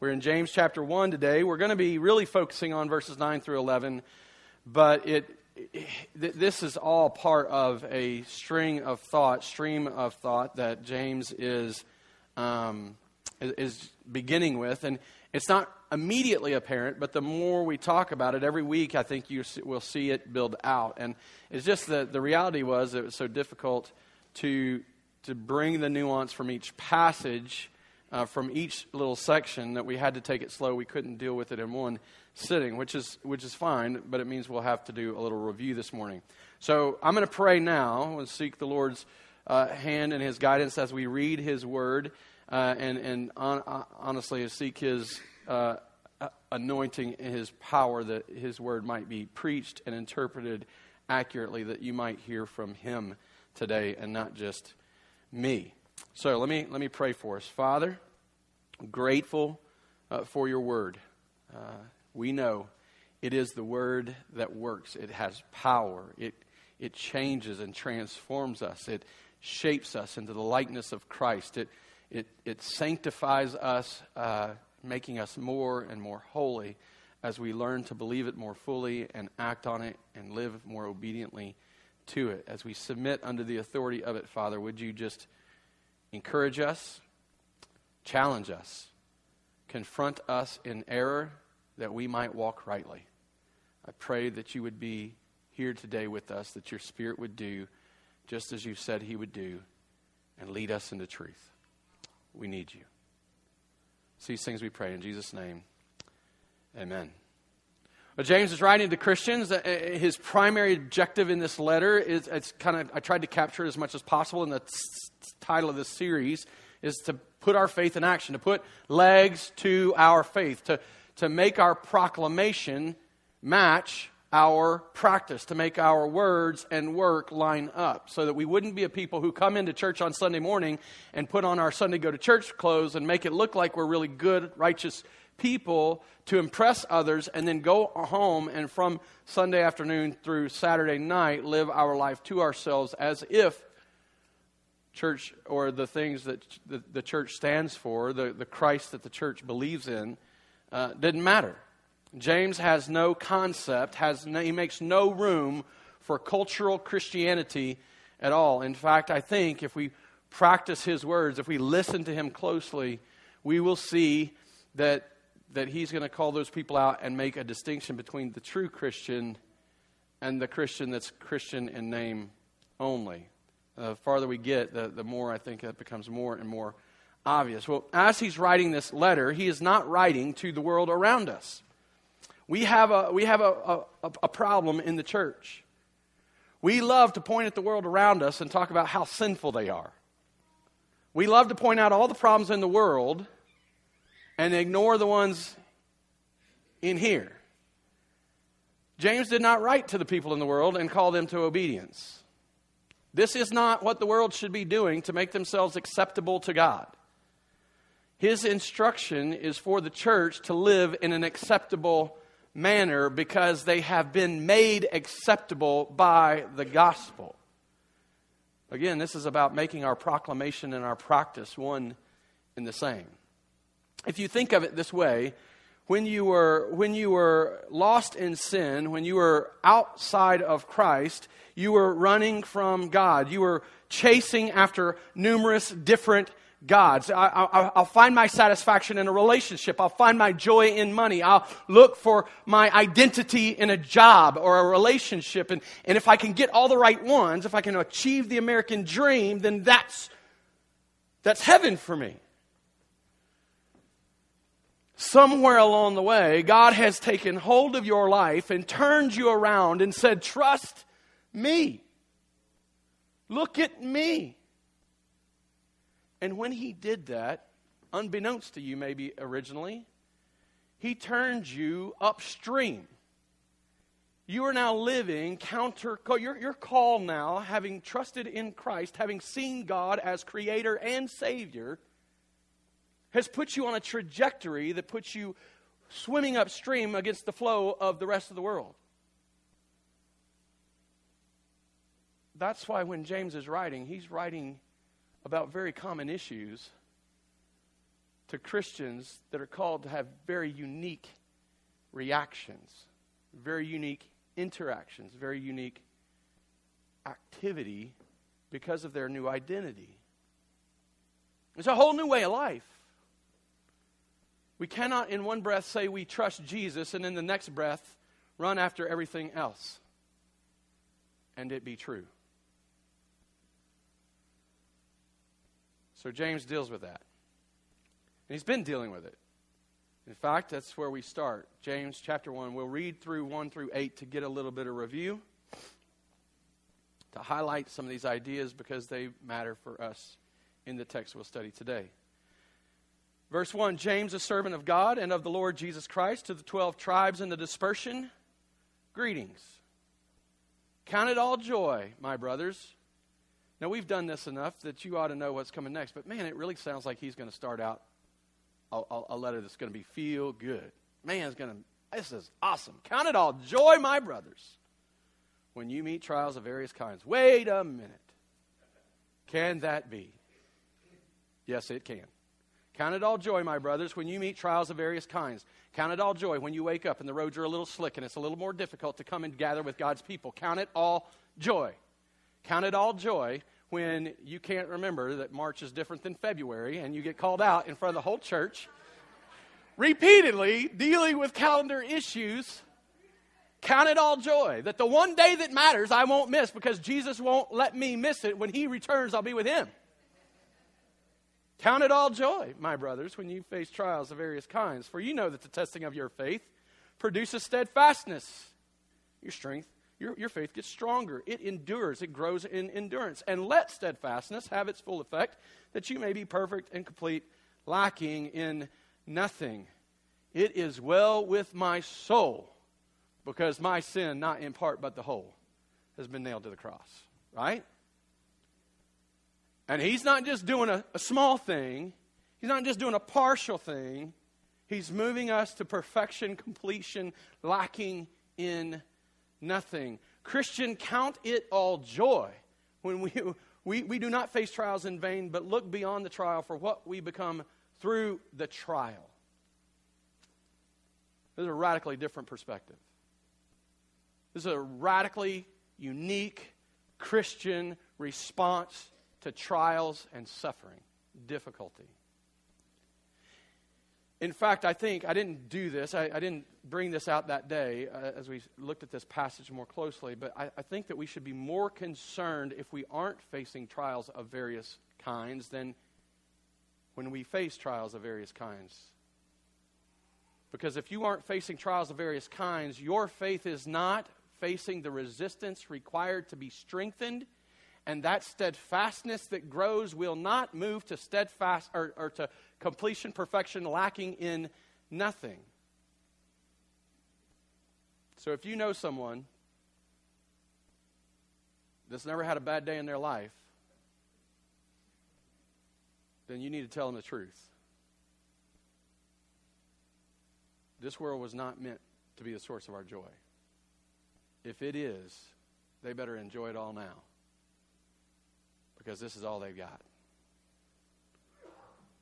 We're in James chapter 1 today. We're going to be really focusing on verses 9 through 11, but it, it, this is all part of a string of thought, stream of thought that James is, um, is beginning with. And it's not immediately apparent, but the more we talk about it every week, I think you will see it build out. And it's just that the reality was it was so difficult to, to bring the nuance from each passage uh, from each little section that we had to take it slow. We couldn't deal with it in one sitting, which is, which is fine, but it means we'll have to do a little review this morning. So I'm going to pray now and seek the Lord's uh, hand and his guidance as we read his word uh, and, and on, uh, honestly seek his uh, anointing and his power that his word might be preached and interpreted accurately, that you might hear from him today and not just me. So let me, let me pray for us. Father, grateful uh, for your word. Uh, we know it is the word that works, it has power, it, it changes and transforms us, it shapes us into the likeness of Christ, it, it, it sanctifies us, uh, making us more and more holy as we learn to believe it more fully and act on it and live more obediently to it. As we submit under the authority of it, Father, would you just encourage us, challenge us, confront us in error that we might walk rightly. I pray that you would be here today with us, that your Spirit would do just as you said he would do, and lead us into truth. We need you. It's these things we pray in Jesus' name. Amen. James is writing to Christians. Uh, uh, his primary objective in this letter is it's kind of I tried to capture it as much as possible in the title of this series is to put our faith in action, to put legs to our faith, to, to make our proclamation match our practice, to make our words and work line up, so that we wouldn't be a people who come into church on Sunday morning and put on our Sunday go to church clothes and make it look like we're really good, righteous people to impress others, and then go home and from Sunday afternoon through Saturday night live our life to ourselves as if church or the things that the, the church stands for, the, the Christ that the church believes in, uh, didn't matter. James has no concept, has no, he makes no room for cultural Christianity at all. In fact, I think if we practice his words, if we listen to him closely, we will see that, that he's going to call those people out and make a distinction between the true Christian and the Christian that's Christian in name only the farther we get, the, the more I think that becomes more and more obvious. Well, as he's writing this letter, he is not writing to the world around us. We have a, we have a, a, a problem in the church. We love to point at the world around us and talk about how sinful they are. We love to point out all the problems in the world and ignore the ones in here. James did not write to the people in the world and call them to obedience. This is not what the world should be doing to make themselves acceptable to God. His instruction is for the church to live in an acceptable manner because they have been made acceptable by the gospel. Again, this is about making our proclamation and our practice one and the same. If you think of it this way, when you were, when you were lost in sin, when you were outside of Christ, you were running from God. You were chasing after numerous different gods. I, will find my satisfaction in a relationship. I'll find my joy in money. I'll look for my identity in a job or a relationship. And, and if I can get all the right ones, if I can achieve the American dream, then that's, that's heaven for me somewhere along the way, God has taken hold of your life and turned you around and said, Trust me. Look at me. And when He did that, unbeknownst to you, maybe originally, He turned you upstream. You are now living counter, you're, you're now, having trusted in Christ, having seen God as Creator and Savior has put you on a trajectory that puts you swimming upstream against the flow of the rest of the world. That's why when James is writing, he's writing about very common issues to Christians that are called to have very unique reactions, very unique interactions, very unique activity because of their new identity. It's a whole new way of life. We cannot, in one breath, say we trust Jesus and in the next breath run after everything else and it be true. So James deals with that. And he's been dealing with it. In fact, that's where we start. James chapter 1. We'll read through 1 through 8 to get a little bit of review, to highlight some of these ideas because they matter for us in the text we'll study today. Verse 1 James, a servant of God and of the Lord Jesus Christ, to the 12 tribes in the dispersion, greetings. Count it all joy, my brothers. Now, we've done this enough that you ought to know what's coming next, but man, it really sounds like he's going to start out a, a, a letter that's going to be feel good. Man, going to, this is awesome. Count it all joy, my brothers, when you meet trials of various kinds. Wait a minute. Can that be? Yes, it can. Count it all joy, my brothers, when you meet trials of various kinds. Count it all joy when you wake up and the roads are a little slick and it's a little more difficult to come and gather with God's people. Count it all joy. Count it all joy when you can't remember that March is different than February and you get called out in front of the whole church repeatedly dealing with calendar issues. Count it all joy that the one day that matters I won't miss because Jesus won't let me miss it. When he returns, I'll be with him. Count it all joy, my brothers, when you face trials of various kinds, for you know that the testing of your faith produces steadfastness. Your strength, your, your faith gets stronger. It endures, it grows in endurance. And let steadfastness have its full effect, that you may be perfect and complete, lacking in nothing. It is well with my soul, because my sin, not in part but the whole, has been nailed to the cross. Right? And he's not just doing a, a small thing, he's not just doing a partial thing. He's moving us to perfection, completion, lacking in nothing. Christian, count it all joy when we, we, we do not face trials in vain, but look beyond the trial for what we become through the trial. This is a radically different perspective. This is a radically unique Christian response to trials and suffering, difficulty. In fact, I think I didn't do this, I, I didn't bring this out that day uh, as we looked at this passage more closely, but I, I think that we should be more concerned if we aren't facing trials of various kinds than when we face trials of various kinds. Because if you aren't facing trials of various kinds, your faith is not facing the resistance required to be strengthened and that steadfastness that grows will not move to steadfast or, or to completion, perfection, lacking in nothing. So if you know someone that's never had a bad day in their life, then you need to tell them the truth. This world was not meant to be the source of our joy. If it is, they better enjoy it all now because this is all they've got.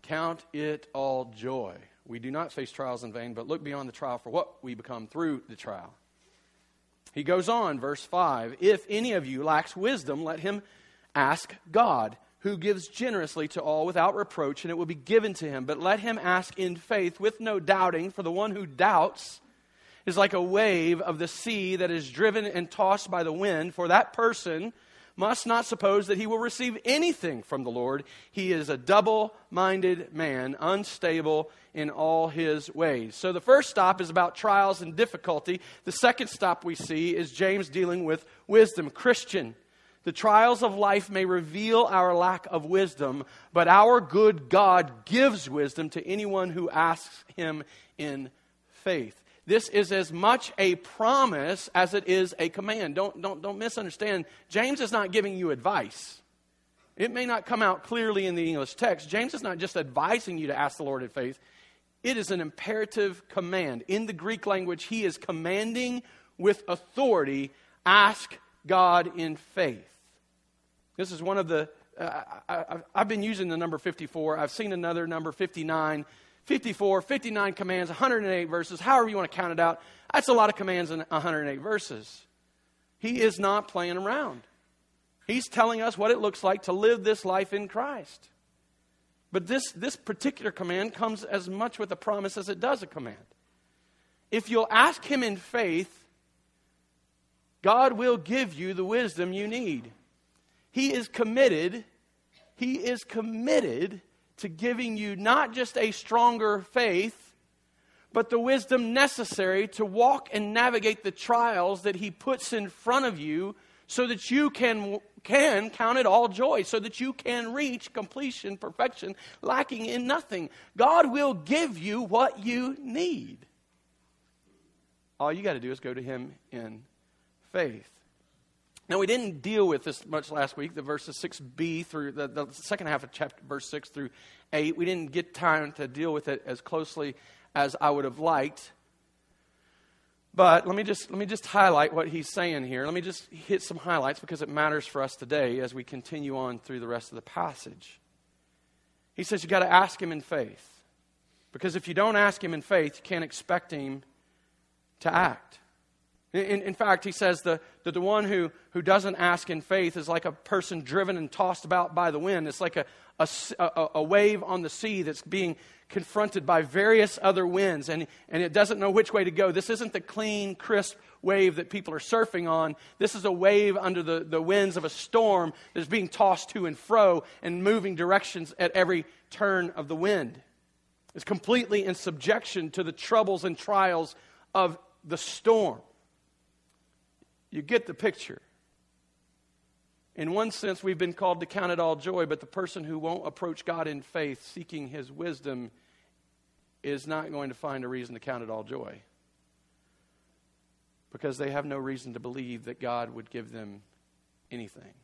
Count it all joy. We do not face trials in vain, but look beyond the trial for what we become through the trial. He goes on, verse 5 If any of you lacks wisdom, let him ask God, who gives generously to all without reproach, and it will be given to him. But let him ask in faith with no doubting, for the one who doubts is like a wave of the sea that is driven and tossed by the wind. For that person, must not suppose that he will receive anything from the Lord. He is a double minded man, unstable in all his ways. So the first stop is about trials and difficulty. The second stop we see is James dealing with wisdom. Christian, the trials of life may reveal our lack of wisdom, but our good God gives wisdom to anyone who asks him in faith. This is as much a promise as it is a command. Don't, don't, don't misunderstand. James is not giving you advice. It may not come out clearly in the English text. James is not just advising you to ask the Lord in faith, it is an imperative command. In the Greek language, he is commanding with authority ask God in faith. This is one of the, uh, I, have been using the number 54. I've seen another number 59 54, 59 commands, 108 verses, however you want to count it out. That's a lot of commands in 108 verses. He is not playing around. He's telling us what it looks like to live this life in Christ. But this, this particular command comes as much with a promise as it does a command. If you'll ask Him in faith, God will give you the wisdom you need. He is committed, He is committed to giving you not just a stronger faith, but the wisdom necessary to walk and navigate the trials that He puts in front of you so that you can, can count it all joy, so that you can reach completion, perfection, lacking in nothing. God will give you what you need. All you got to do is go to Him in faith. Now, we didn't deal with this much last week, the verses 6b through the, the second half of chapter, verse 6 through 8. We didn't get time to deal with it as closely as I would have liked. But let me just let me just highlight what he's saying here. Let me just hit some highlights because it matters for us today as we continue on through the rest of the passage. He says you've got to ask him in faith. Because if you don't ask him in faith, you can't expect him to act. In, in, fact, he says the, that the one who, who doesn't ask in faith is like a person driven and tossed about by the wind. It's like a, a, a, wave on the sea that's being confronted by various other winds, and, and it doesn't know which way to go. This isn't the clean, crisp wave that people are surfing on. This is a wave under the, the winds of a storm that is being tossed to and fro and moving directions at every turn of the wind. It's completely in subjection to the troubles and trials of the storm. You get the picture. In one sense, we've been called to count it all joy, but the person who won't approach God in faith, seeking his wisdom, is not going to find a reason to count it all joy. Because they have no reason to believe that God would give them anything.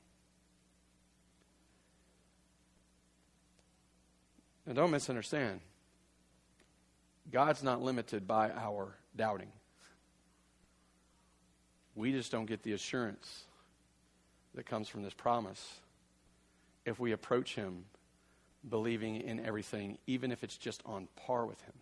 Now, don't misunderstand. God's not limited by our doubting. We just don't get the assurance that comes from this promise if we approach Him believing in everything, even if it's just on par with Him.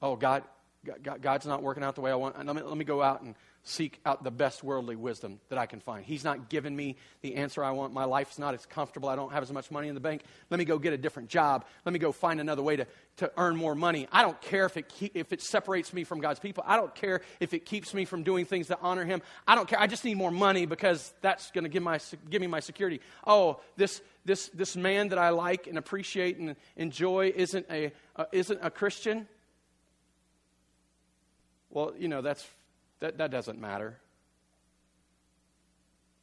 Oh, God, God God's not working out the way I want. Let me, let me go out and seek out the best worldly wisdom that I can find. He's not giving me the answer I want. My life's not as comfortable. I don't have as much money in the bank. Let me go get a different job. Let me go find another way to, to earn more money. I don't care if it, keep, if it separates me from God's people. I don't care if it keeps me from doing things that honor Him. I don't care. I just need more money because that's going to give, my, give me my security. Oh, this, this, this man that I like and appreciate and enjoy isn't a, uh, isn't a Christian. Well, you know, that's that, that doesn't matter.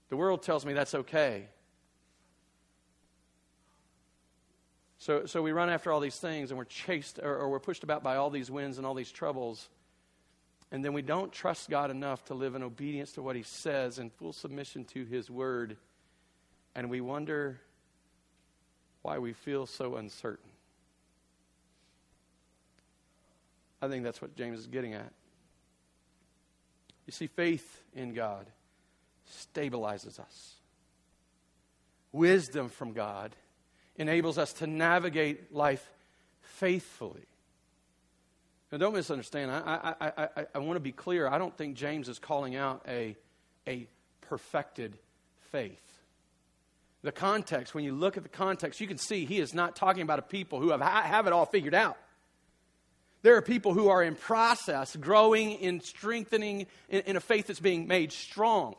The world tells me that's okay. So, so we run after all these things and we're chased or, or we're pushed about by all these winds and all these troubles. And then we don't trust God enough to live in obedience to what He says in full submission to His word. And we wonder why we feel so uncertain. I think that's what James is getting at. You see, faith in God stabilizes us. Wisdom from God enables us to navigate life faithfully. Now, don't misunderstand. I, I, I, I want to be clear. I don't think James is calling out a, a perfected faith. The context, when you look at the context, you can see he is not talking about a people who have, have it all figured out. There are people who are in process, growing in strengthening in, in, a faith that's being made strong.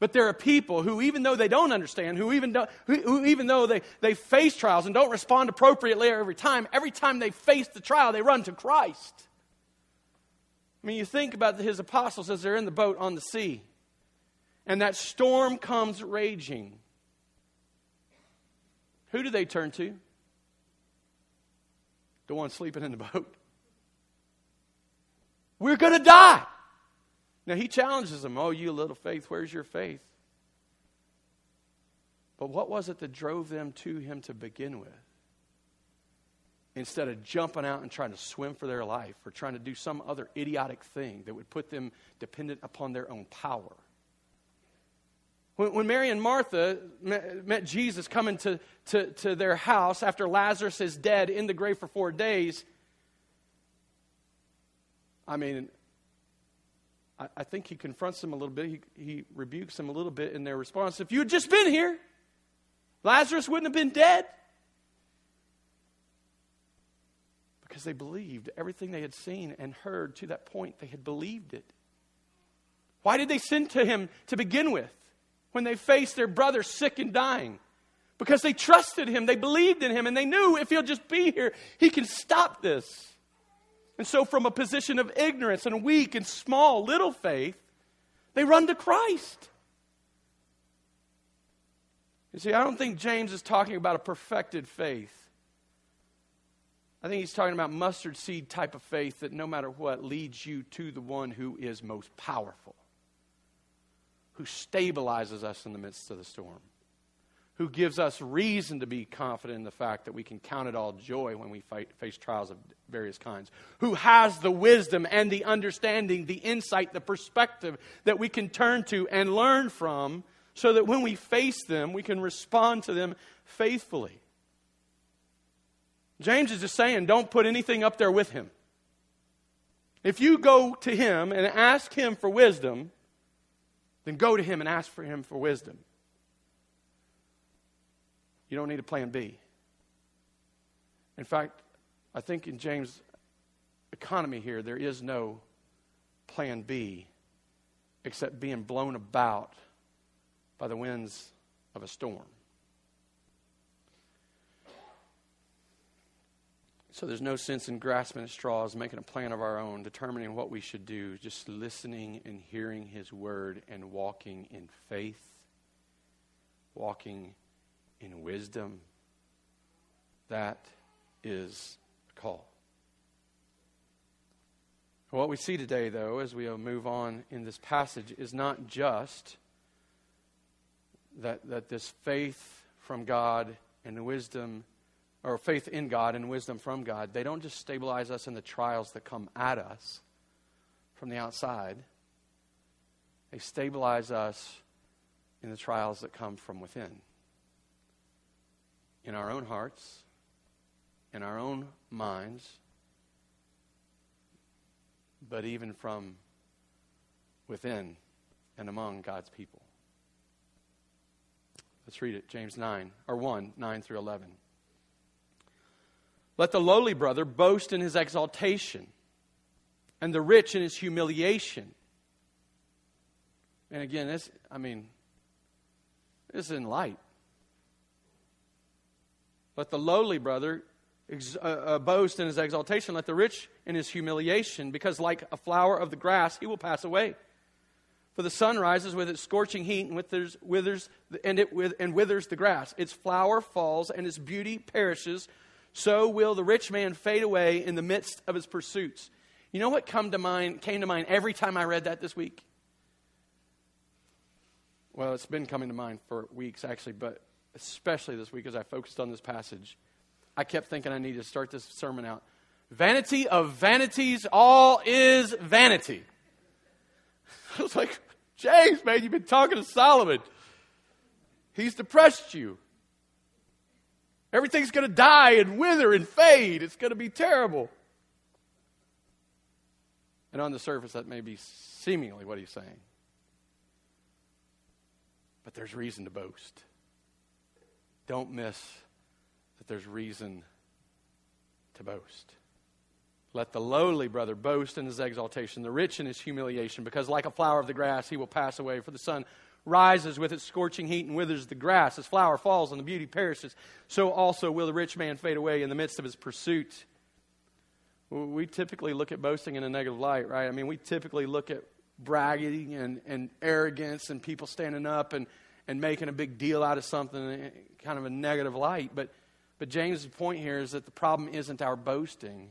But there are people who, even though they don't understand, who even, do, who, who, even though they, they face trials and don't respond appropriately every time, every time they face the trial, they run to Christ. I mean, you think about his apostles as they're in the boat on the sea, and that storm comes raging. Who do they turn to? The one sleeping in the boat. We're going to die. Now he challenges them, Oh, you little faith, where's your faith? But what was it that drove them to him to begin with? Instead of jumping out and trying to swim for their life or trying to do some other idiotic thing that would put them dependent upon their own power. When, Mary and Martha met, met Jesus coming to, to, to their house after Lazarus is dead in the grave for four days, I mean, I, I think he confronts them a little bit. He, he rebukes them a little bit in their response. If you had just been here, Lazarus wouldn't have been dead. Because they believed everything they had seen and heard to that point, they had believed it. Why did they send to him to begin with when they faced their brother sick and dying? Because they trusted him, they believed in him, and they knew if he'll just be here, he can stop this. And so, from a position of ignorance and weak and small, little faith, they run to Christ. You see, I don't think James is talking about a perfected faith. I think he's talking about mustard seed type of faith that no matter what leads you to the one who is most powerful, who stabilizes us in the midst of the storm who gives us reason to be confident in the fact that we can count it all joy when we fight, face trials of various kinds, who has the wisdom and the understanding, the insight, the perspective that we can turn to and learn from so that when we face them, we can respond to them faithfully. James is just saying, don't put anything up there with him. If you go to him and ask him for wisdom, then go to him and ask for him for wisdom. You don't need a plan B. In fact, I think in James' economy here, there is no plan B except being blown about by the winds of a storm. So there's no sense in grasping at straws, making a plan of our own, determining what we should do, just listening and hearing His word and walking in faith, walking in wisdom. That is a call. What we see today, though, as we move on in this passage, is not just that, that this faith from God and wisdom, or faith in God and wisdom from God, they don't just stabilize us in the trials that come at us from the outside, they stabilize us in the trials that come from within in our own hearts, in our own minds, but even from within and among God's people. Let's read it, James 9, or 1, 9 through 11. Let the lowly brother boast in his exaltation, and the rich in his humiliation. And again, this, I mean, this is in light. Let the lowly brother ex- uh, uh, boast in his exaltation. Let the rich in his humiliation, because like a flower of the grass, he will pass away. For the sun rises with its scorching heat and withers, withers, and, it with, and withers the grass. Its flower falls and its beauty perishes. So will the rich man fade away in the midst of his pursuits. You know what come to mind, came to mind every time I read that this week? Well, it's been coming to mind for weeks, actually, but especially this week as I focused on this passage, I kept thinking I needed to start this sermon out. Vanity of vanities, all is vanity. I was like, James, man, you've been talking to Solomon. He's depressed you. Everything's going to die and wither and fade. It's going to be terrible. And on the surface, that may be seemingly what he's saying. But there's reason to boast don't miss that there's reason to boast. Let the lowly brother boast in his exaltation, the rich in his humiliation, because like a flower of the grass, he will pass away. For the sun rises with its scorching heat and withers the grass. As flower falls and the beauty perishes, so also will the rich man fade away in the midst of his pursuit. We typically look at boasting in a negative light, right? I mean, we typically look at bragging and, and arrogance and people standing up and, and making a big deal out of something eh, kind of a negative light. But, but James' point here is that the problem isn't our boasting,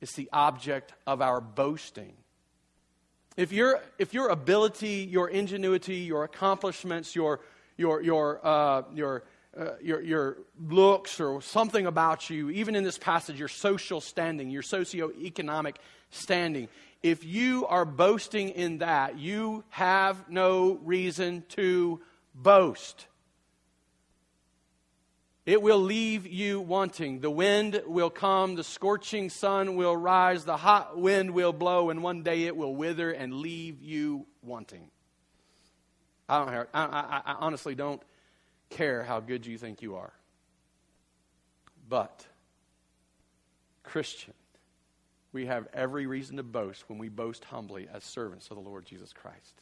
it's the object of our boasting. If, your if your ability, your ingenuity, your accomplishments, your, your, your, uh, your uh, your, your looks or something about you, even in this passage, your social standing, your socioeconomic standing, if you are boasting in that, you have no reason to boast. It will leave you wanting. The wind will come, the scorching sun will rise, the hot wind will blow, and one day it will wither and leave you wanting. I, don't, I, I, I honestly don't care how good you think you are. But, Christian, we have every reason to boast when we boast humbly as servants of the Lord Jesus Christ.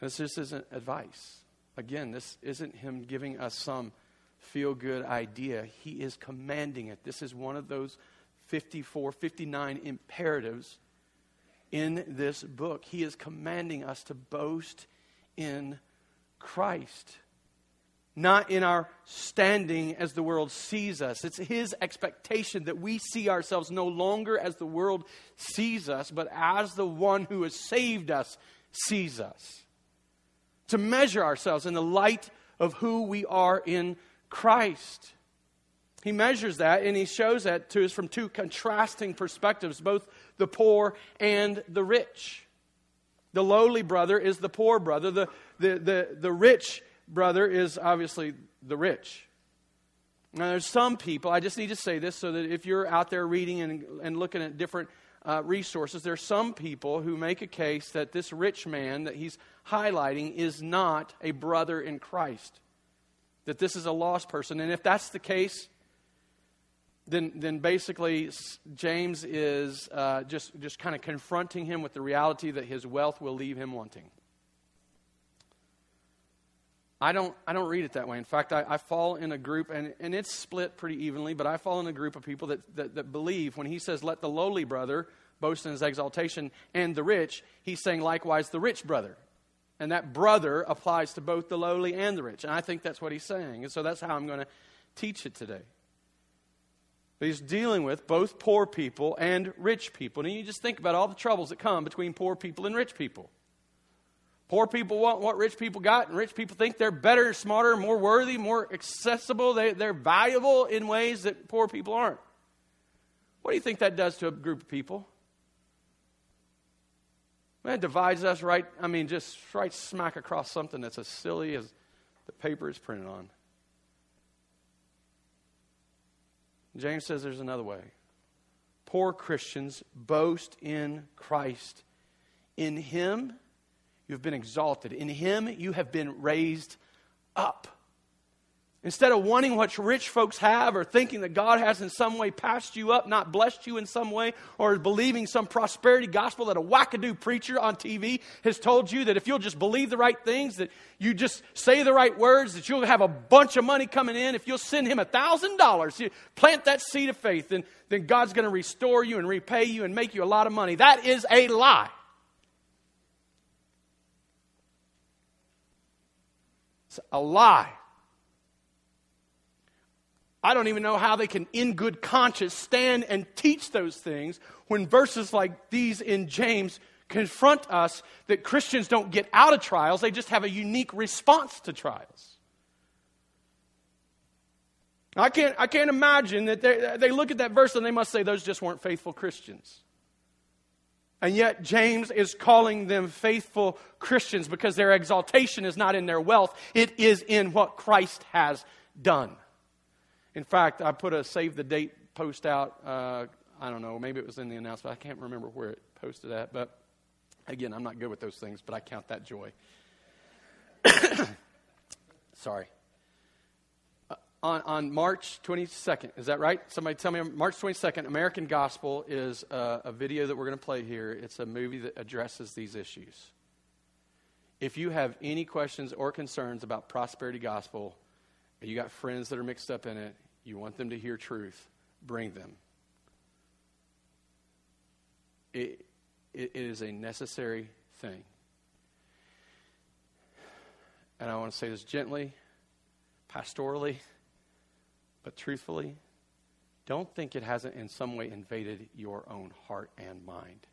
This just isn't advice. Again, this isn't him giving us some feel good idea. He is commanding it. This is one of those 54, 59 imperatives in this book. He is commanding us to boast in Christ, not in our standing as the world sees us. It's His expectation that we see ourselves no longer as the world sees us, but as the one who has saved us sees us to measure ourselves in the light of who we are in Christ. He measures that and he shows that to us from two contrasting perspectives, both the poor and the rich. The lowly brother is the poor brother, the, the, the, the rich brother is obviously the rich. Now, there's some people, I just need to say this so that if you're out there reading and, and looking at different uh, resources, there's some people who make a case that this rich man that he's highlighting is not a brother in Christ, that this is a lost person. And if that's the case, then, then basically James is uh, just, just kind of confronting him with the reality that his wealth will leave him wanting. I don't, I don't read it that way. In fact, I, I, fall in a group, and, and it's split pretty evenly, but I fall in a group of people that, that, that believe when he says, let the lowly brother boast in his exaltation, and the rich, he's saying likewise the rich brother. And that brother applies to both the lowly and the rich. And I think that's what he's saying. And so that's how I'm going to teach it today. But he's dealing with both poor people and rich people. And you just think about all the troubles that come between poor people and rich people. Poor people want what rich people got, and rich people think they're better, smarter, more worthy, more accessible. They, they're valuable in ways that poor people aren't. What do you think that does to a group of people? That divides us right, I mean, just right smack across something that's as silly as the paper is printed on. James says there's another way. Poor Christians boast in Christ. In Him, you have been exalted. In him, you have been raised up. Instead of wanting what rich folks have or thinking that God has in some way passed you up, not blessed you in some way, or believing some prosperity gospel that a wackadoo preacher on TV has told you that if you'll just believe the right things, that you just say the right words, that you'll have a bunch of money coming in. If you'll send him a $1,000, plant that seed of faith, then, then God's going to restore you and repay you and make you a lot of money. That is a lie. It's a lie. I don't even know how they can, in good conscience, stand and teach those things when verses like these in James confront us that Christians don't get out of trials, they just have a unique response to trials. I can't, I can't imagine that they, they look at that verse and they must say those just weren't faithful Christians. And yet, James is calling them faithful Christians because their exaltation is not in their wealth, it is in what Christ has done. In fact, I put a save the date post out. Uh, I don't know, maybe it was in the announcement. I can't remember where it posted at, but again, I'm not good with those things, but I count that joy. Sorry on, on March 22nd. Is that right? Somebody tell me. March 22nd, American Gospel is a, a video that we're going to play here. It's a movie that addresses these issues. If you have any questions or concerns about prosperity gospel, you got friends that are mixed up in it, you want them to hear truth, bring them. It, it, it is a necessary thing. And I want to say this gently, pastorally but truthfully, don't think it hasn't in some way invaded your own heart and mind.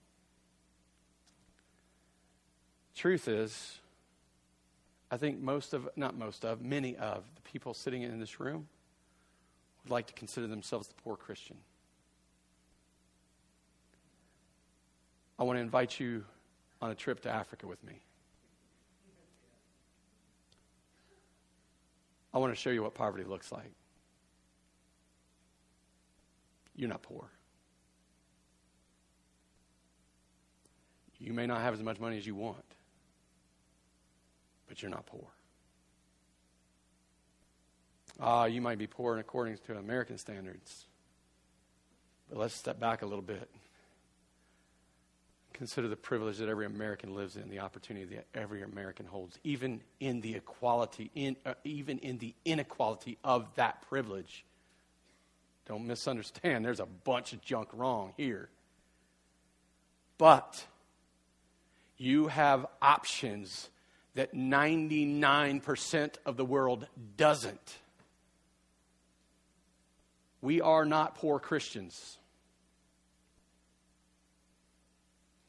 Truth is, I think most of, not most of, many of the people sitting in this room would like to consider themselves the poor Christian. I want to invite you on a trip to Africa with me. I want to show you what poverty looks like. You're not poor. You may not have as much money as you want, but you're not poor. Ah, you might be poor according to American standards. But let's step back a little bit. Consider the privilege that every American lives in, the opportunity that every American holds, even in the equality, in, uh, even in the inequality of that privilege. Don't misunderstand. There's a bunch of junk wrong here. But you have options that 99% of the world doesn't. We are not poor Christians.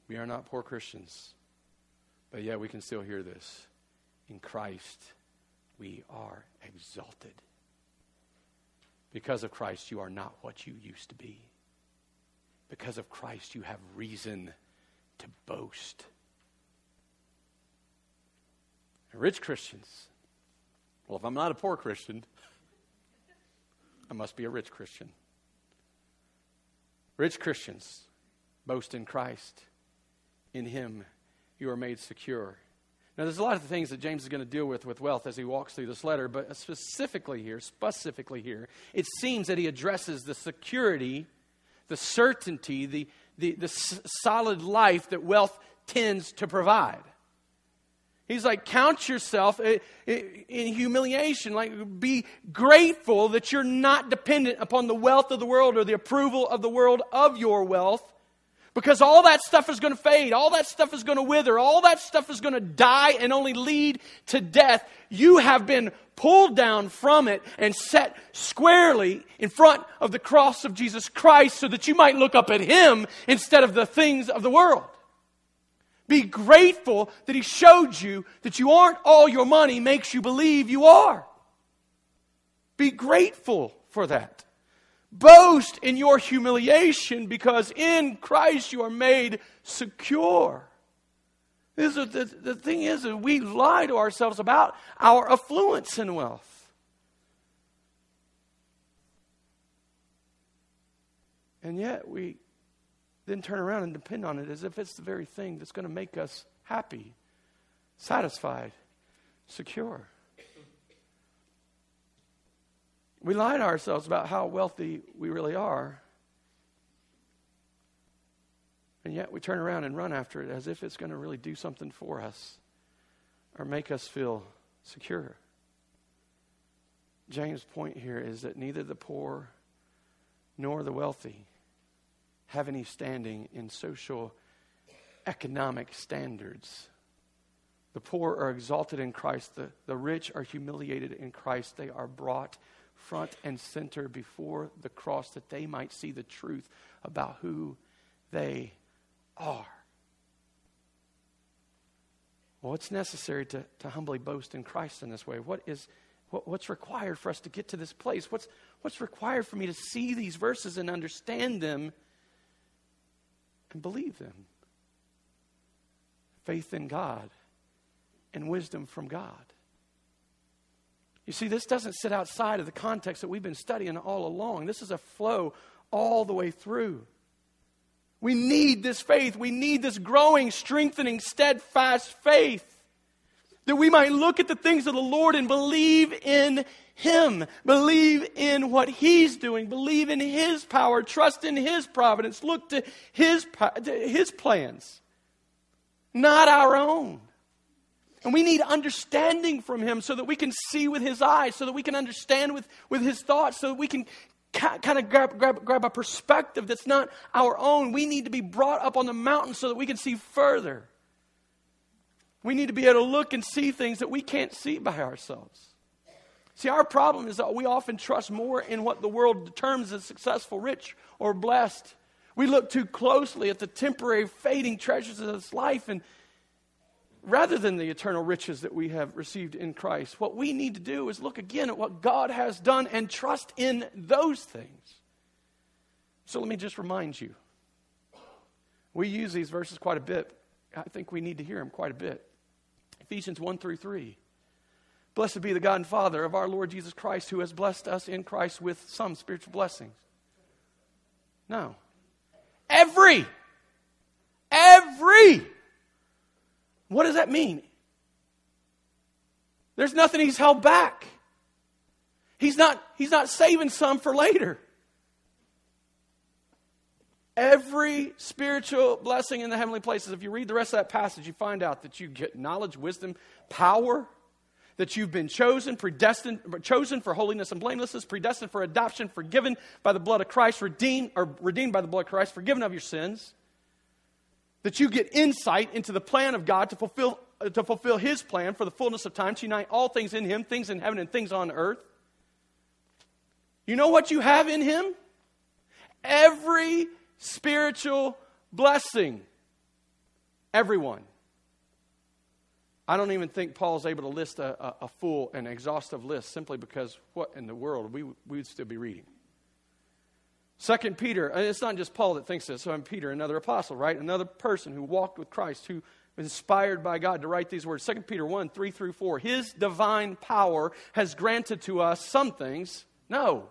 We are not poor Christians. But yet we can still hear this. In Christ, we are exalted. Because of Christ, you are not what you used to be. Because of Christ, you have reason to boast. Rich Christians. Well, if I'm not a poor Christian, I must be a rich Christian. Rich Christians boast in Christ. In Him, you are made secure. Now, there's a lot of things that James is going to deal with with wealth as he walks through this letter, but specifically here, specifically here, it seems that he addresses the security, the certainty, the, the, the solid life that wealth tends to provide. He's like, count yourself eh, eh, in humiliation. Like, be grateful that you're not dependent upon the wealth of the world or the approval of the world of your wealth. Because all that stuff is going to fade. All that stuff is going to wither. All that stuff is going to die and only lead to death. You have been pulled down from it and set squarely in front of the cross of Jesus Christ so that you might look up at Him instead of the things of the world. Be grateful that He showed you that you aren't all your money makes you believe you are. Be grateful for that. Boast in your humiliation because in Christ you are made secure. This is, the, the thing is that we lie to ourselves about our affluence and wealth. And yet we then turn around and depend on it as if it's the very thing that's going to make us happy, satisfied, secure. We lie to ourselves about how wealthy we really are. And yet we turn around and run after it as if it's going to really do something for us or make us feel secure. James' point here is that neither the poor nor the wealthy have any standing in social economic standards. The poor are exalted in Christ, the, the rich are humiliated in Christ. They are brought front and center before the cross that they might see the truth about who they are. Well, it's necessary to, to humbly boast in Christ in this way. What is what, what's required for us to get to this place? What's what's required for me to see these verses and understand them and believe them. Faith in God and wisdom from God. You see, this doesn't sit outside of the context that we've been studying all along. This is a flow all the way through. We need this faith. We need this growing, strengthening, steadfast faith that we might look at the things of the Lord and believe in Him, believe in what He's doing, believe in His power, trust in His providence, look to His, to his plans, not our own. And we need understanding from Him so that we can see with His eyes, so that we can understand with, with His thoughts, so that we can ca- kind of grab, grab, grab a perspective that's not our own. We need to be brought up on the mountain so that we can see further. We need to be able to look and see things that we can't see by ourselves. See, our problem is that we often trust more in what the world determines as successful, rich, or blessed. We look too closely at the temporary, fading treasures of this life, and rather than the eternal riches that we have received in Christ, what we need to do is look again at what God has done and trust in those things. So let me just remind you. We use these verses quite a bit. I think we need to hear them quite a bit. Ephesians 1 through 3. Blessed be the God and Father of our Lord Jesus Christ, who has blessed us in Christ with some spiritual blessings. No. Every. Every. What does that mean? There's nothing he's held back. He's not, he's not saving some for later. Every spiritual blessing in the heavenly places, if you read the rest of that passage, you find out that you get knowledge, wisdom, power, that you've been chosen, predestined, chosen for holiness and blamelessness, predestined for adoption, forgiven by the blood of Christ, redeemed, or redeemed by the blood of Christ, forgiven of your sins. That you get insight into the plan of God to fulfill, to fulfill His plan for the fullness of time, to unite all things in Him, things in heaven and things on earth. You know what you have in Him? Every spiritual blessing. Everyone. I don't even think Paul is able to list a, a, a, full and exhaustive list simply because what in the world we, we would still be reading. Second Peter, it's not just Paul that thinks this. Simon Peter, another apostle, right? Another person who walked with Christ, who was inspired by God to write these words. Second Peter 1, 3 through 4. His divine power has granted to us some things. No.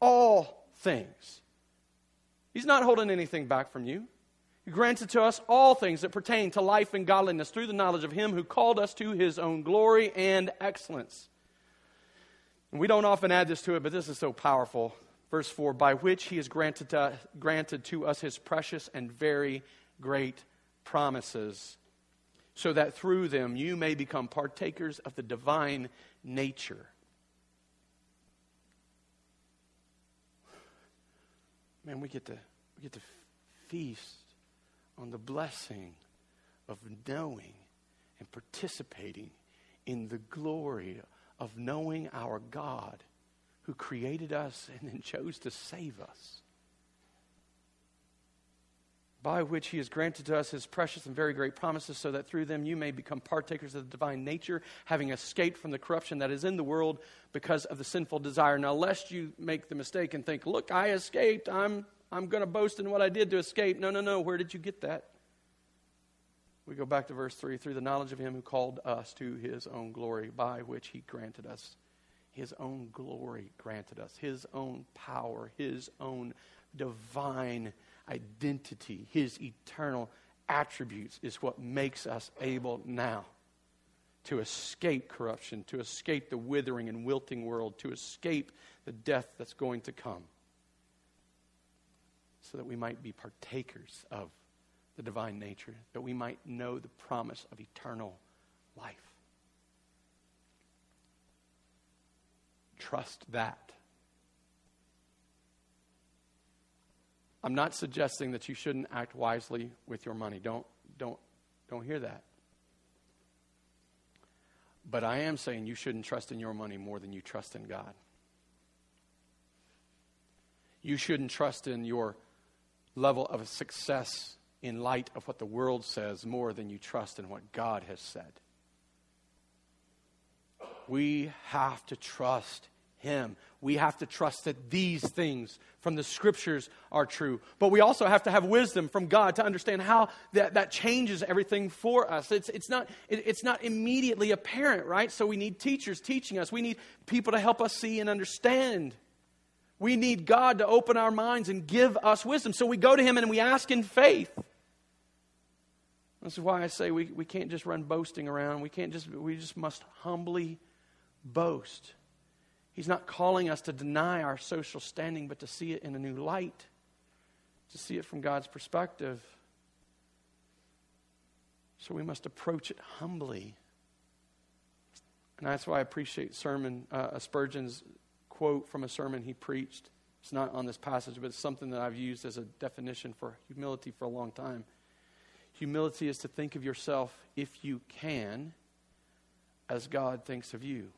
All things He's not holding anything back from you. He granted to us all things that pertain to life and godliness through the knowledge of Him who called us to His own glory and excellence. And we don't often add this to it, but this is so powerful. Verse 4 By which He has granted to, granted to us His precious and very great promises, so that through them you may become partakers of the divine nature man, we get to, we get to feast on the blessing of knowing and participating in the glory of knowing our God who created us and then chose to save us by which he has granted to us his precious and very great promises, so that through them you may become partakers of the divine nature, having escaped from the corruption that is in the world because of the sinful desire. Now, lest you make the mistake and think, look, I escaped, I'm, I'm going to boast in what I did to escape. No, no, no. Where did you get that? We go back to verse 3 through the knowledge of him who called us to his own glory, by which he granted us. His own glory granted us, his own power, his own divine identity, his eternal attributes is what makes us able now to escape corruption, to escape the withering and wilting world, to escape the death that's going to come, so that we might be partakers of the divine nature, that we might know the promise of eternal life. Trust that. I'm not suggesting that you shouldn't act wisely with your money. Don't, don't, don't hear that. But I am saying you shouldn't trust in your money more than you trust in God. You shouldn't trust in your level of success in light of what the world says more than you trust in what God has said. We have to trust him. We have to trust that these things from the scriptures are true. But we also have to have wisdom from God to understand how that, that changes everything for us. It's, it's, not, it, it's not immediately apparent, right? So we need teachers teaching us. We need people to help us see and understand. We need God to open our minds and give us wisdom. So we go to Him and we ask in faith. This is why I say we, we can't just run boasting around. We can't just, we just must humbly boast. He's not calling us to deny our social standing, but to see it in a new light, to see it from God's perspective. So we must approach it humbly. And that's why I appreciate sermon uh, Spurgeon's quote from a sermon he preached. It's not on this passage, but it's something that I've used as a definition for humility for a long time. Humility is to think of yourself, if you can, as God thinks of you.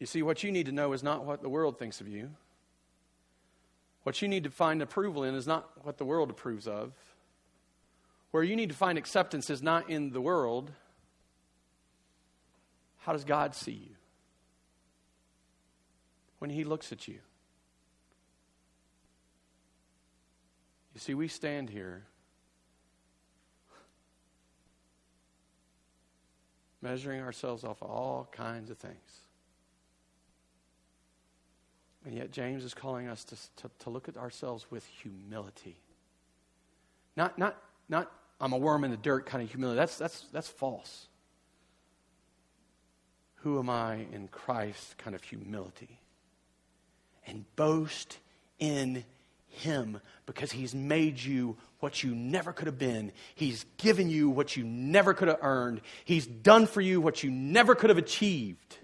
You see, what you need to know is not what the world thinks of you. What you need to find approval in is not what the world approves of. where you need to find acceptance is not in the world. How does God see you? When He looks at you. You see, we stand here measuring ourselves off all kinds of things. And yet, James is calling us to, to, to, look at ourselves with humility. Not, not, not, I'm a worm in the dirt kind of humility. That's, that's, that's false. Who am I in Christ kind of humility? And boast in Him because He's made you what you never could have been. He's given you what you never could have earned. He's done for you what you never could have achieved.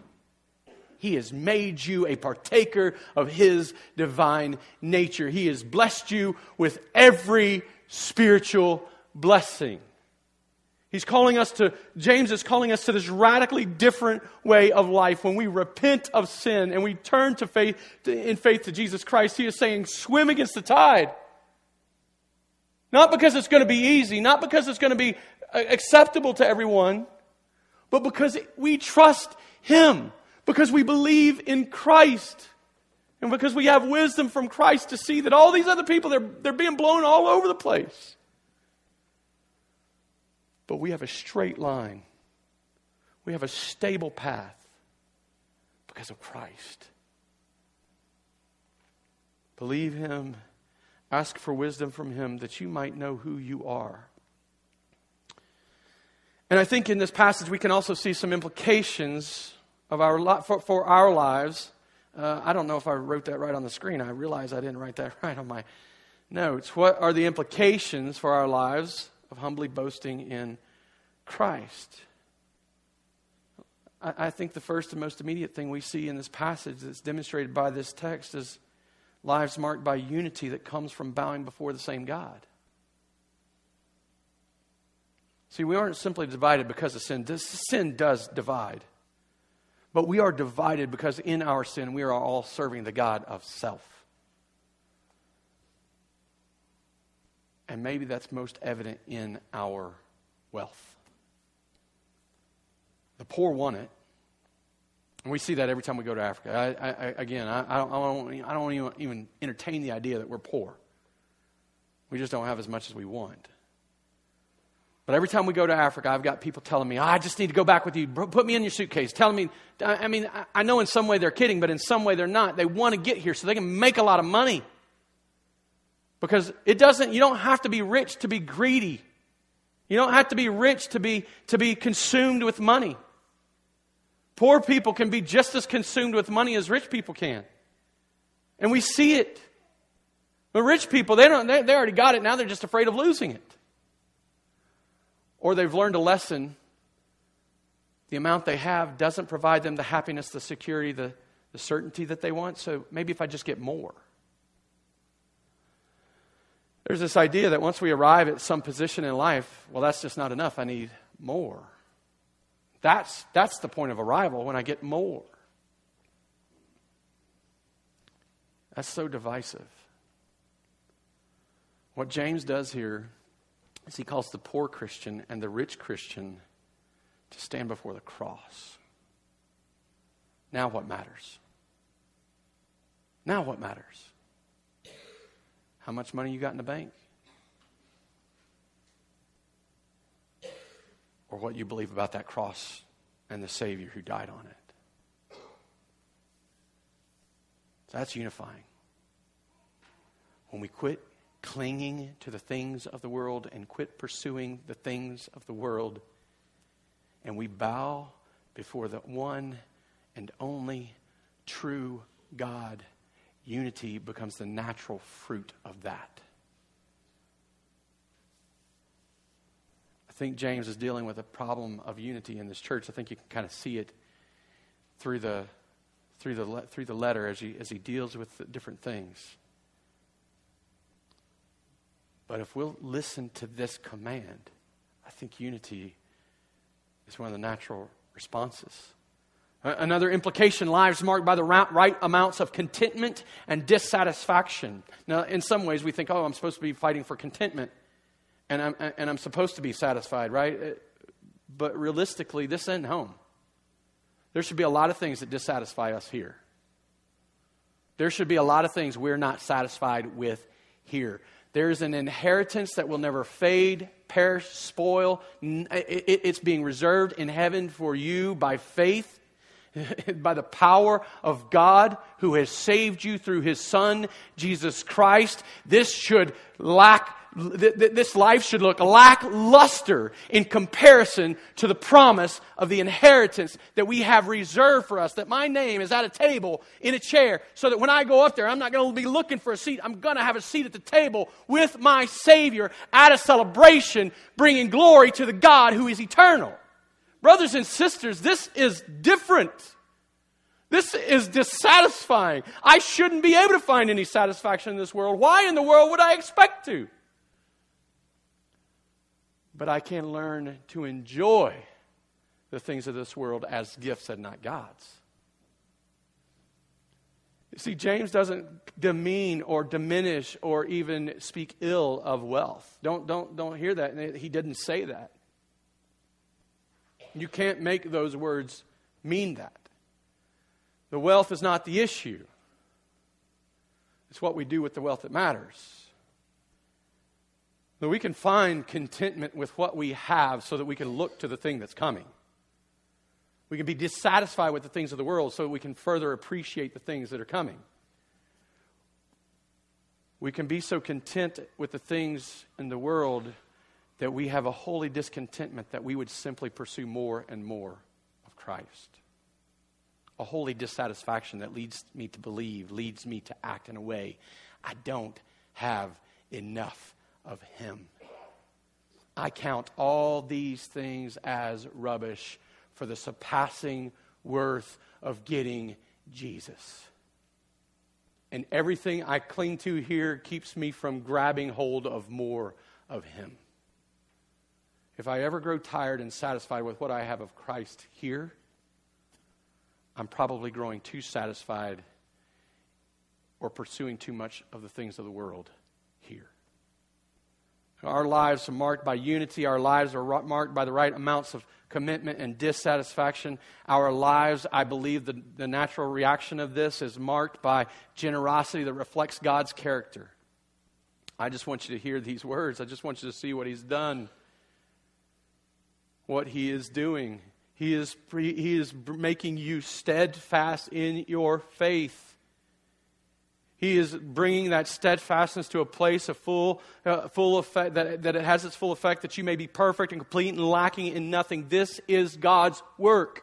He has made you a partaker of His divine nature. He has blessed you with every spiritual blessing. He's calling us to, James is calling us to this radically different way of life. When we repent of sin and we turn to faith, in faith to Jesus Christ, he is saying, swim against the tide. Not because it's going to be easy, not because it's going to be uh, acceptable to everyone, but because we trust him because we believe in Christ. And because we have wisdom from Christ to see that all these other people, they're, they're being blown all over the place. But we have a straight line, we have a stable path because of Christ. Believe Him, ask for wisdom from Him that you might know who you are. And I think in this passage we can also see some implications of our for, for our lives. Uh, I don't know if I wrote that right on the screen. I realize I didn't write that right on my notes. What are the implications for our lives of humbly boasting in Christ? I, I think the first and most immediate thing we see in this passage that's demonstrated by this text is lives marked by unity that comes from bowing before the same God. See, we aren't simply divided because of sin. This sin does divide. But we are divided because in our sin we are all serving the God of self. And maybe that's most evident in our wealth. The poor want it. And we see that every time we go to Africa. I, I, again, I, I, don't, I, don't, even entertain the idea that we're poor. We just don't have as much as we want. But every time we go to Africa, I've got people telling me, ah, I just need to go back with you. Put me in your suitcase. Telling me, I mean, I know in some way they're kidding, but in some way they're not. They want to get here so they can make a lot of money. Because it doesn't, you don't have to be rich to be greedy. You don't have to be rich to be, to be consumed with money. Poor people can be just as consumed with money as rich people can. And we see it. But rich people, they, don't, they, they already got it. Now they're just afraid of losing it or they've learned a lesson. The amount they have doesn't provide them the happiness, the security, the, the certainty that they want. So maybe if I just get more. There's this idea that once we arrive at some position in life, well, that's just not enough. I need more. That's, that's the point of arrival when I get more. That's so divisive. What James does here is he calls the poor Christian and the rich Christian to stand before the cross. Now, what matters? Now, what matters? How much money you got in the bank? Or what you believe about that cross and the Savior who died on it. That's unifying. When we quit clinging to the things of the world and quit pursuing the things of the world. And we bow before the one and only true God. Unity becomes the natural fruit of that. I think James is dealing with a problem of unity in this church. I think you can kind of see it through the, through the, through the letter as he, as he deals with different things. But if we'll listen to this command, I think unity is one of the natural responses. Another implication lives marked by the right amounts of contentment and dissatisfaction. Now, in some ways, we think, oh, I'm supposed to be fighting for contentment. and I'm, and I'm supposed to be satisfied, right? Uh, but realistically, this isn't home. There should be a lot of things that dissatisfy us here. There should be a lot of things we're not satisfied with here. There's an inheritance that will never fade, perish, spoil. It's being reserved in heaven for you by faith, by the power of God who has saved you through his Son, Jesus Christ. This should lack this life should look lackluster in comparison to the promise of the inheritance that we have reserved for us. That my name is at a table in a chair, so that when I go up there, I'm not going to be looking for a seat. I'm going to have a seat at the table with my Savior at a celebration, bringing glory to the God who is eternal. Brothers and sisters, this is different. This is dissatisfying. I shouldn't be able to find any satisfaction in this world. Why in the world would I expect to? But I can learn to enjoy the things of this world as gifts and not God's. You see, James doesn't demean or diminish or even speak ill of wealth. Don't, don't, don't hear that. He didn't say that. You can't make those words mean that. The wealth is not the issue, it's what we do with the wealth that matters. That we can find contentment with what we have so that we can look to the thing that's coming. We can be dissatisfied with the things of the world so we can further appreciate the things that are coming. We can be so content with the things in the world that we have a holy discontentment that we would simply pursue more and more of Christ. A holy dissatisfaction that leads me to believe, leads me to act in a way I don't have enough of Him. I count all these things as rubbish for the surpassing worth of getting Jesus. And everything I cling to here keeps me from grabbing hold of more of Him. If I ever grow tired and satisfied with what I have of Christ here, I'm probably growing too satisfied or pursuing too much of the things of the world. Our lives are marked by unity. Our lives are marked by the right amounts of commitment and dissatisfaction. Our lives, I believe, the, the natural reaction of this is marked by generosity that reflects God's character. I just want you to hear these words. I just want you to see what He's done, what He is doing. He is, he is making you steadfast in your faith. He is bringing that steadfastness to a place of full, uh, full effect, that, that it has its full effect, that you may be perfect and complete and lacking in nothing. This is God's work.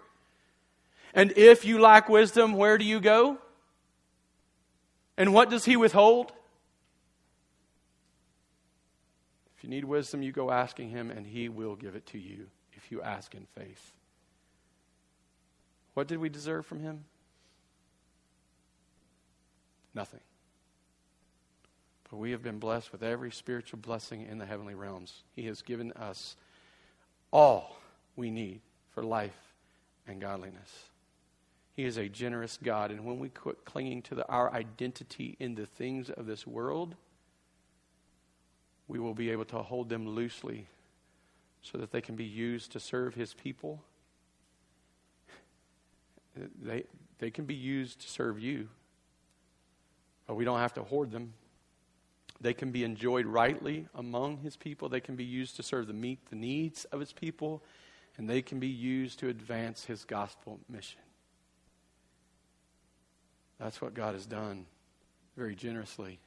And if you lack wisdom, where do you go? And what does He withhold? If you need wisdom, you go asking Him, and He will give it to you if you ask in faith. What did we deserve from Him? Nothing. But we have been blessed with every spiritual blessing in the heavenly realms. He has given us all we need for life and godliness. He is a generous God, and when we quit clinging to the, our identity in the things of this world, we will be able to hold them loosely so that they can be used to serve His people. They, they can be used to serve you we don't have to hoard them. They can be enjoyed rightly among his people. They can be used to serve the meet the needs of his people, and they can be used to advance his gospel mission. That's what God has done very generously.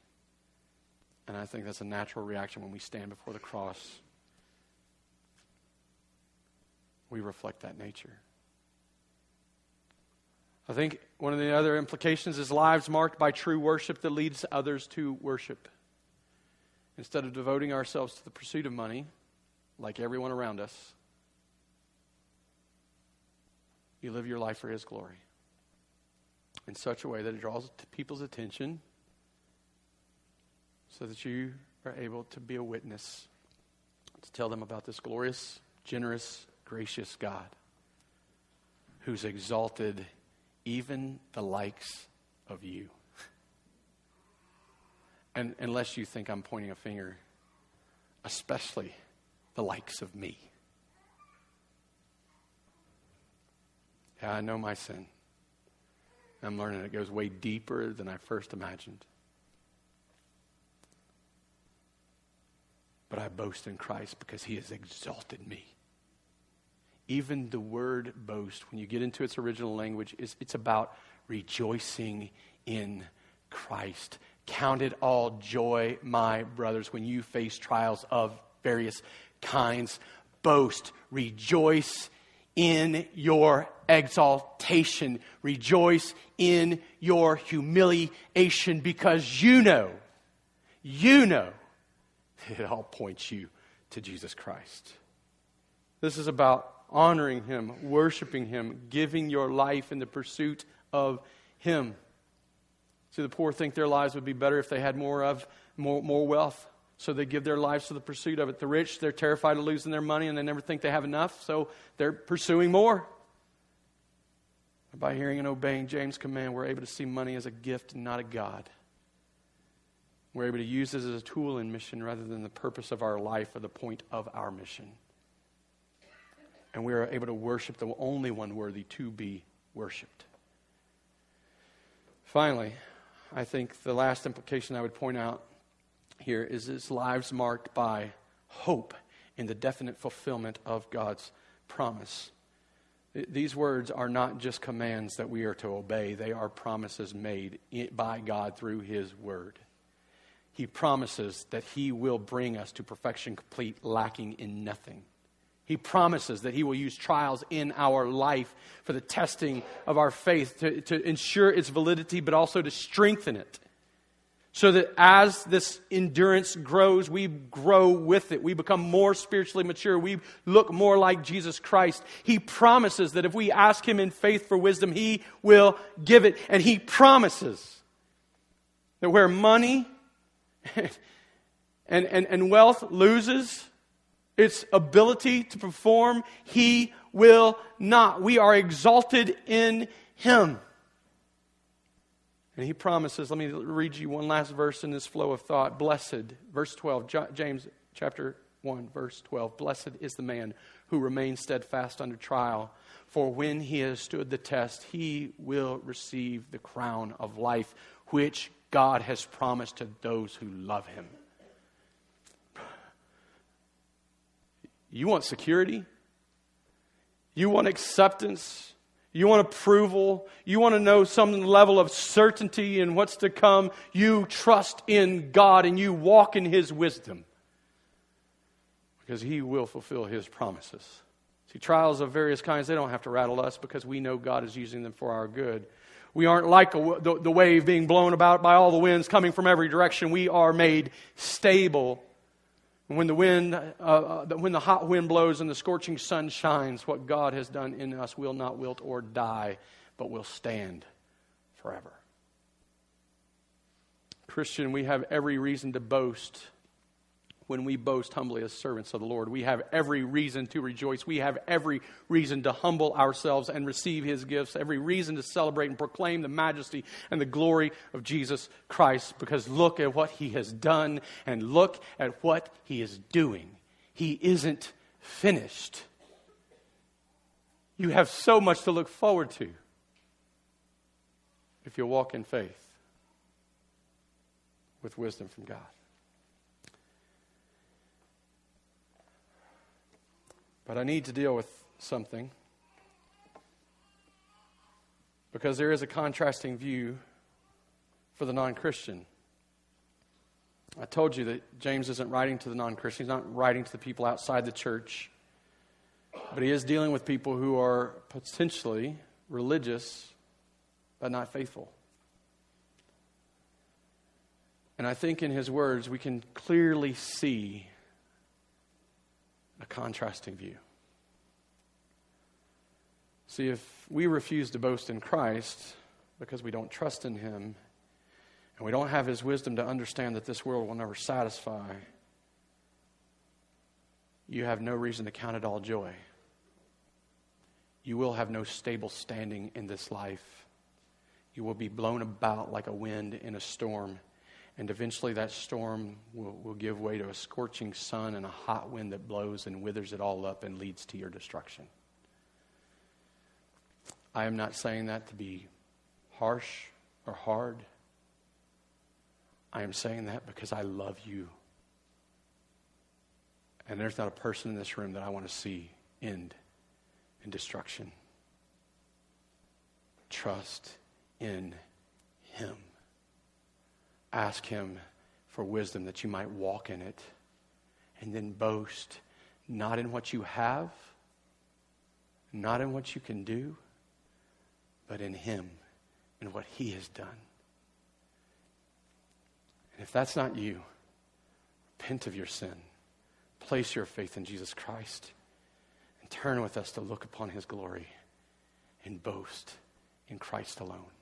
And I think that's a natural reaction when we stand before the cross. We reflect that nature. I think one of the other implications is lives marked by true worship that leads others to worship. Instead of devoting ourselves to the pursuit of money, like everyone around us, you live your life for His glory in such a way that it draws people's attention so that you are able to be a witness to tell them about this glorious, generous, gracious God who's exalted even the likes of you. And unless you think I'm pointing a finger, especially the likes of me. Yeah, I know my sin. I'm learning it goes way deeper than I first imagined. But I boast in Christ because he has exalted me. Even the word boast, when you get into its original language, is it's about rejoicing in Christ. Count it all joy, my brothers, when you face trials of various kinds. Boast, rejoice in your exaltation. Rejoice in your humiliation because you know, you know, it all points you to Jesus Christ. This is about honoring Him, worshiping Him, giving your life in the pursuit of Him. See, the poor think their lives would be better if they had more of more, more wealth. So they give their lives to the pursuit of it. The rich, they're terrified of losing their money and they never think they have enough, so they're pursuing more. By hearing and obeying James' command, we're able to see money as a gift not a God. We're able to use it as a tool in mission rather than the purpose of our life or the point of our mission. And we are able to worship the only one worthy to be worshiped. Finally, I think the last implication I would point out here is his lives marked by hope in the definite fulfillment of God's promise. These words are not just commands that we are to obey, they are promises made by God through His Word. He promises that He will bring us to perfection complete, lacking in nothing. He promises that He will use trials in our life for the testing of our faith to, to ensure its validity, but also to strengthen it so that as this endurance grows, we grow with it. We become more spiritually mature. We look more like Jesus Christ. He promises that if we ask Him in faith for wisdom, He will give it. And He promises that where money and, and, and wealth loses its ability to perform, He will not. We are exalted in Him. And he promises, let me read you one last verse in this flow of thought. Blessed, verse 12, James chapter 1, verse 12. Blessed is the man who remains steadfast under trial, for when he has stood the test, he will receive the crown of life, which God has promised to those who love him. You want security? You want acceptance? You want approval. You want to know some level of certainty in what's to come. You trust in God and you walk in His wisdom because He will fulfill His promises. See, trials of various kinds, they don't have to rattle us because we know God is using them for our good. We aren't like a, the, the wave being blown about by all the winds coming from every direction. We are made stable when the wind, uh, uh, when the hot wind blows and the scorching sun shines, what God has done in us will not wilt or die, but will stand forever. Christian, we have every reason to boast when we boast humbly as servants of the Lord. We have every reason to rejoice. We have every reason to humble ourselves and receive his gifts, every reason to celebrate and proclaim the majesty and the glory of Jesus Christ because look at what he has done and look at what he is doing. He isn't finished. You have so much to look forward to if you walk in faith with wisdom from God. But I need to deal with something because there is a contrasting view for the non Christian. I told you that James isn't writing to the non Christian, he's not writing to the people outside the church, but he is dealing with people who are potentially religious but not faithful. And I think in his words, we can clearly see a contrasting view. See, if we refuse to boast in Christ because we don't trust in Him and we don't have His wisdom to understand that this world will never satisfy, you have no reason to count it all joy. You will have no stable standing in this life. You will be blown about like a wind in a storm, And eventually that storm will, will give way to a scorching sun and a hot wind that blows and withers it all up and leads to your destruction. I am not saying that to be harsh or hard. I am saying that because I love you. And there's not a person in this room that I want to see end in destruction. Trust in Him. Ask Him for wisdom that you might walk in it. And then boast not in what you have, not in what you can do, but in Him and what He has done. And if that's not you, repent of your sin. Place your faith in Jesus Christ and turn with us to look upon his glory and boast in Christ alone.